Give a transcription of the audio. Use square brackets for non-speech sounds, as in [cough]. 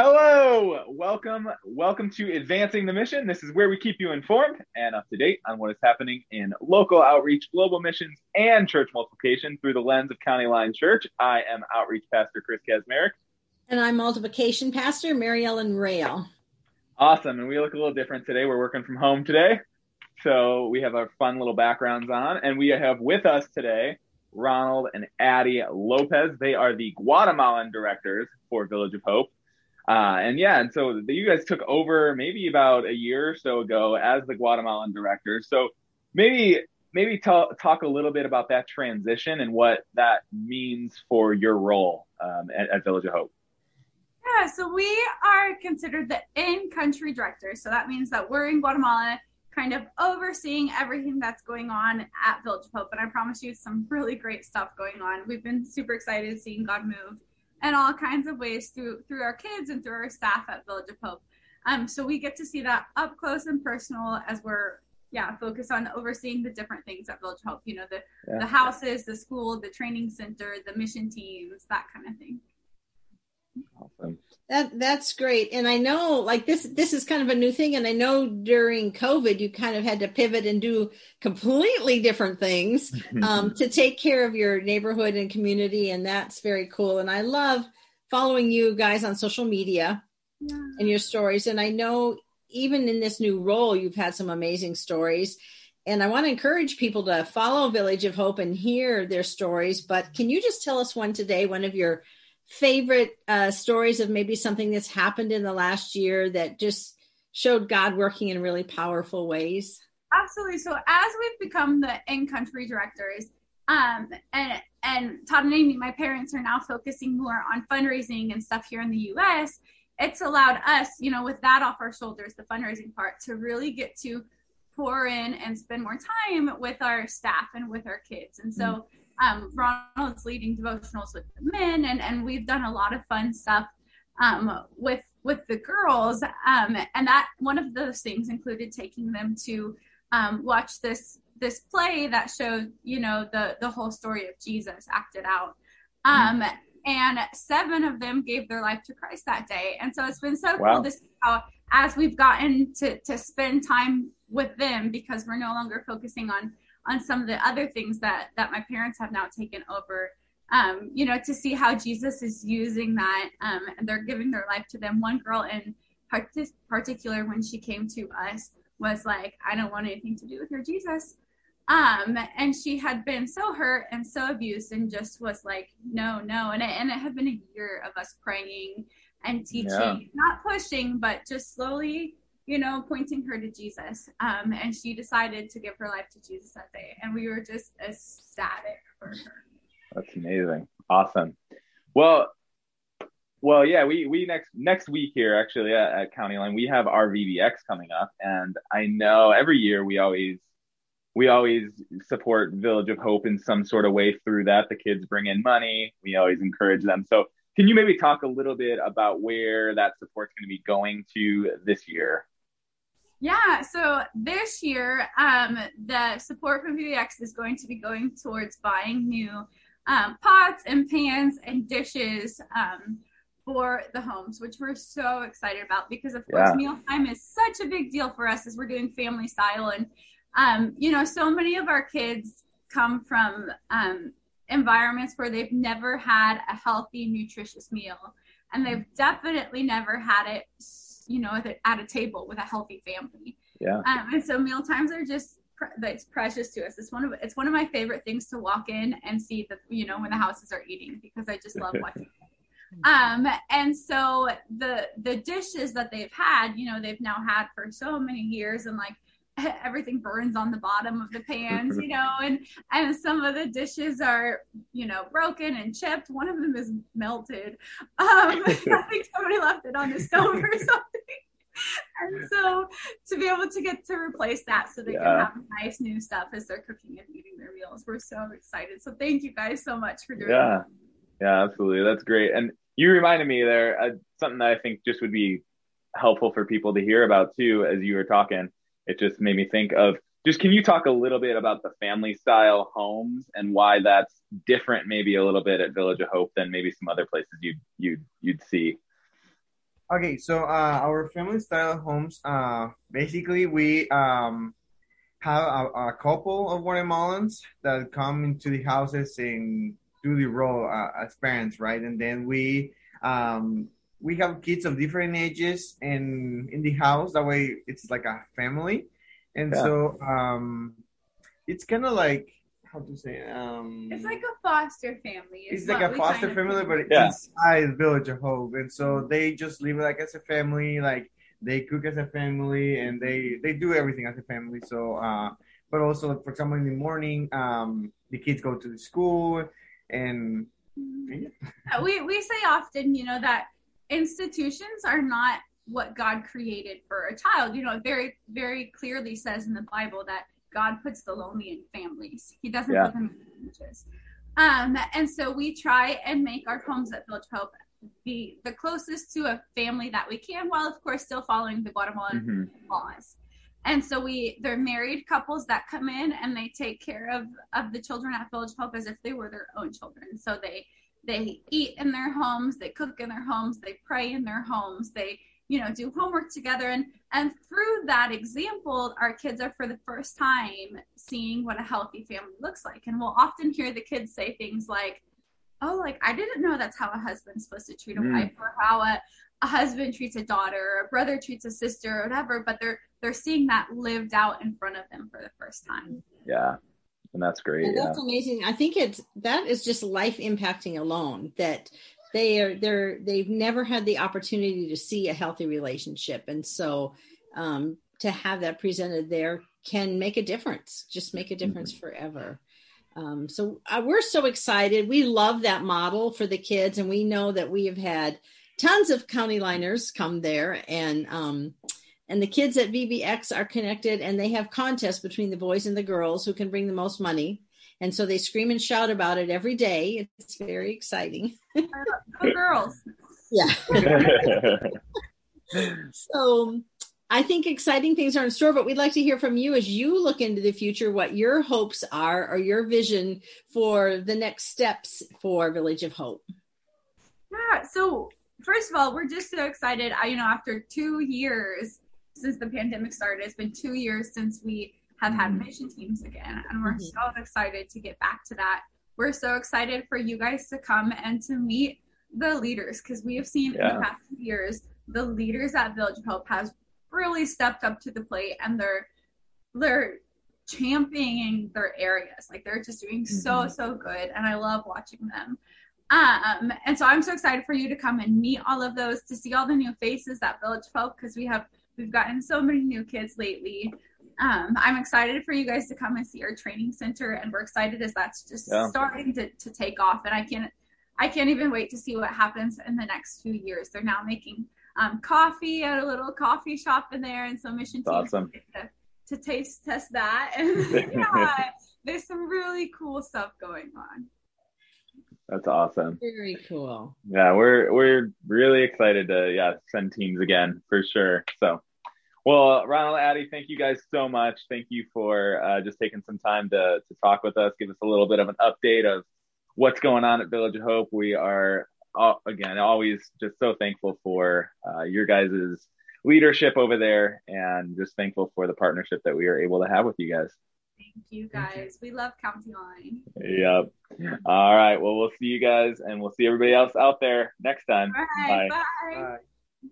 Hello, welcome, welcome to Advancing the Mission. This is where we keep you informed and up to date on what is happening in local outreach, global missions, and church multiplication through the lens of County Line Church. I am Outreach Pastor Chris Kazmarek. And I'm Multiplication Pastor Mary Ellen Rail. Awesome, and we look a little different today. We're working from home today, so we have our fun little backgrounds on, and we have with us today Ronald and Addy Lopez. They are the Guatemalan directors for Village of Hope. Uh, and yeah, and so you guys took over maybe about a year or so ago as the Guatemalan director. So maybe maybe talk talk a little bit about that transition and what that means for your role um, at, at, Village of Hope. Yeah, so we are considered the in-country director. So that means that we're in Guatemala, kind of overseeing everything that's going on at Village of Hope. And I promise you, some really great stuff going on. We've been super excited seeing God move and all kinds of ways through through our kids and through our staff at Village of Hope. Um, so we get to see that up close and personal as we're yeah focused on overseeing the different things at Village of Hope. You know the yeah. the houses, the school, the training center, the mission teams, that kind of thing. Awesome. That that's great. And I know like this this is kind of a new thing and I know during COVID you kind of had to pivot and do completely different things um, to take care of your neighborhood and community and that's very cool. And I love following you guys on social media yeah. and your stories and I know even in this new role you've had some amazing stories and I want to encourage people to follow Village of Hope and hear their stories. But can you just tell us one today, one of your favorite uh, stories of maybe something that's happened in the last year that just showed God working in really powerful ways? Absolutely. So as we've become the in-country directors, um, and and Todd and Amy, my parents are now focusing more on fundraising and stuff here in the U.S. It's allowed us, you know, with that off our shoulders, the fundraising part, to really get to pour in and spend more time with our staff and with our kids. And so. Mm-hmm um, Ronald's leading devotionals with the men, and, and we've done a lot of fun stuff um, with with the girls. Um, and that one of those things included taking them to um, watch this this play that showed you know the the whole story of Jesus acted out. Um, mm-hmm. And seven of them gave their life to Christ that day, and so it's been so wow. cool to see how as we've gotten to to spend time with them because we're no longer focusing on on some of the other things that that my parents have now taken over um, you know to see how jesus is using that um, and they're giving their life to them. One girl in particular when she came to us was like i don't want anything to do with your jesus. Um, and she had been so hurt and so abused and just was like no no. And it, and it had been a year of us praying and teaching yeah. not pushing but just slowly you know, pointing her to Jesus. Um, and she decided to give her life to Jesus that day. And we were just ecstatic for her. That's amazing. Awesome. Well, well, yeah, we, we next next week here actually at, at County Line we have our VBX coming up, and I know every year we always we always support Village of Hope in some sort of way through that. The kids bring in money, we always encourage them. So, can you maybe talk a little bit about where that support's going to be going to this year? Yeah, so this year, um, the support from VBX is going to be going towards buying new um, pots and pans and dishes um, for the homes, which we're so excited about because, of course, yeah. mealtime is such a big deal for us as we're doing family style. And, um, you know, so many of our kids come from um, environments where they've never had a healthy, nutritious meal. And they've definitely never had it you know, at a table with a healthy family. Yeah. Um, and so meal times are just it's precious to us. It's one of it's one of my favorite things to walk in and see that you know when the houses are eating because I just love watching. [laughs] um and so the the dishes that they've had you know they've now had for so many years and like [laughs] everything burns on the bottom of the pans, you know, and and some of the dishes are, you know, broken and chipped. One of them is melted. Um, [laughs] I think somebody left it on the stove or something. And [laughs] so to be able to get to replace that so they yeah. can have nice new stuff as they're cooking and eating their meals, we're so excited. So thank you guys so much for doing yeah. That. Yeah, absolutely. That's great. And you reminded me there uh, something that I think just would be helpful for people to hear about too as you were talking it just made me think of just can you talk a little bit about the family style homes and why that's different maybe a little bit at Village of Hope than maybe some other places you'd you'd you'd see? Okay, so uh, our family style homes, uh, basically we um, have a, a, couple of Guatemalans that come into the houses and do the role uh, as parents, right? And then we um, we have kids of different ages in in the house. That way, it's like a family, and yeah. so um, it's kind of like how to say um it's like a foster family it's like a foster family but yeah. inside village of hope. And so they just live like as a family like they cook as a family and they they do everything as a family. So uh but also for example in the morning um the kids go to the school and yeah. we we say often you know that institutions are not what god created for a child. You know it very very clearly says in the bible that God puts the lonely in families. He doesn't yeah. put them in images. Um, and so we try and make our homes at Village Hope be the closest to a family that we can, while of course still following the Guatemalan mm-hmm. laws. And so we they're married couples that come in and they take care of of the children at Village Hope as if they were their own children. So they they eat in their homes, they cook in their homes, they pray in their homes, they you know do homework together and and through that example our kids are for the first time seeing what a healthy family looks like and we'll often hear the kids say things like oh like i didn't know that's how a husband's supposed to treat a mm. wife or how a, a husband treats a daughter or a brother treats a sister or whatever but they're they're seeing that lived out in front of them for the first time yeah and that's great and that's yeah. amazing i think it's that is just life impacting alone that they are they're they've never had the opportunity to see a healthy relationship. And so um, to have that presented there can make a difference just make a difference mm-hmm. forever. Um, so uh, we're so excited. We love that model for the kids and we know that we have had tons of county liners come there and um, and the kids at vbx are connected and they have contests between the boys and the girls who can bring the most money and so they scream and shout about it every day. It's very exciting. [laughs] Go girls. Yeah. [laughs] so I think exciting things are in store, but we'd like to hear from you as you look into the future what your hopes are or your vision for the next steps for Village of Hope. Yeah. So first of all, we're just so excited. I, you know, after two years since the pandemic started, it's been two years since we have had mm-hmm. mission teams again, and we're mm-hmm. so excited to get back to that. We're so excited for you guys to come and to meet the leaders because we have seen yeah. in the past years the leaders at Village of Hope has really stepped up to the plate and they're they're championing their areas. Like they're just doing mm-hmm. so so good, and I love watching them. Um, and so I'm so excited for you to come and meet all of those, to see all the new faces at Village Hope because we have we've gotten so many new kids lately um, I'm excited for you guys to come and see our training center, and we're excited as that's just yeah. starting to, to take off. And I can't, I can't even wait to see what happens in the next few years. They're now making um, coffee at a little coffee shop in there, and so mission team awesome. to, to taste test that. [laughs] And yeah, there's some really cool stuff going on. That's awesome. Very cool. Yeah, we're we're really excited to yeah send teams again for sure. So well, Ronald, Addy, thank you guys so much. Thank you for uh, just taking some time to, to talk with us, give us a little bit of an update of what's going on at Village of Hope. We are, uh, again, always just so thankful for uh, your guys' leadership over there and just thankful for the partnership that we are able to have with you guys. Thank you guys. We love County Line. Yep. All right. Well, we'll see you guys and we'll see everybody else out there next time. Bye. Bye. Bye.